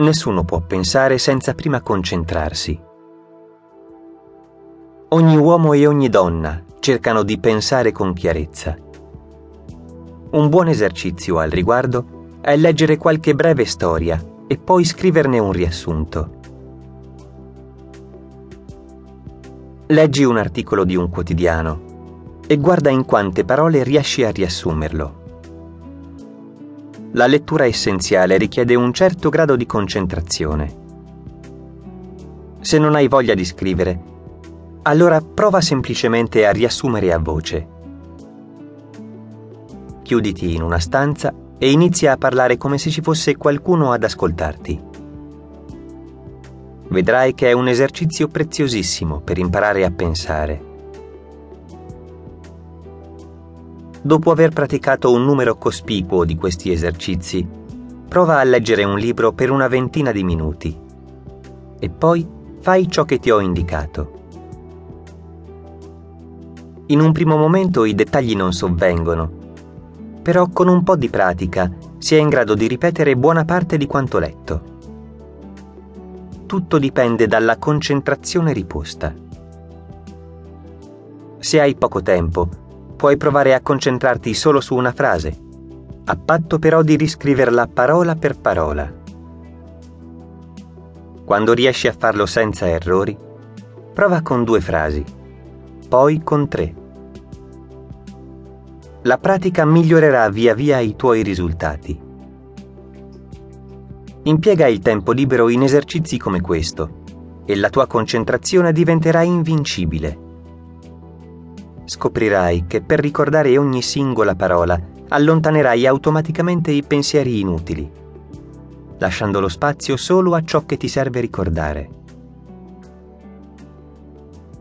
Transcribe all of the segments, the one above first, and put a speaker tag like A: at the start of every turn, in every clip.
A: Nessuno può pensare senza prima concentrarsi. Ogni uomo e ogni donna cercano di pensare con chiarezza. Un buon esercizio al riguardo è leggere qualche breve storia e poi scriverne un riassunto. Leggi un articolo di un quotidiano e guarda in quante parole riesci a riassumerlo. La lettura essenziale richiede un certo grado di concentrazione. Se non hai voglia di scrivere, allora prova semplicemente a riassumere a voce. Chiuditi in una stanza e inizia a parlare come se ci fosse qualcuno ad ascoltarti. Vedrai che è un esercizio preziosissimo per imparare a pensare. Dopo aver praticato un numero cospicuo di questi esercizi, prova a leggere un libro per una ventina di minuti e poi fai ciò che ti ho indicato. In un primo momento i dettagli non sovvengono, però con un po' di pratica si è in grado di ripetere buona parte di quanto letto. Tutto dipende dalla concentrazione riposta. Se hai poco tempo, puoi provare a concentrarti solo su una frase, a patto però di riscriverla parola per parola. Quando riesci a farlo senza errori, prova con due frasi, poi con tre. La pratica migliorerà via via i tuoi risultati. Impiega il tempo libero in esercizi come questo e la tua concentrazione diventerà invincibile scoprirai che per ricordare ogni singola parola allontanerai automaticamente i pensieri inutili, lasciando lo spazio solo a ciò che ti serve ricordare.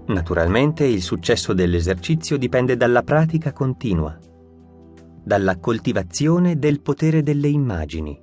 A: Naturalmente il successo dell'esercizio dipende dalla pratica continua, dalla coltivazione del potere delle immagini.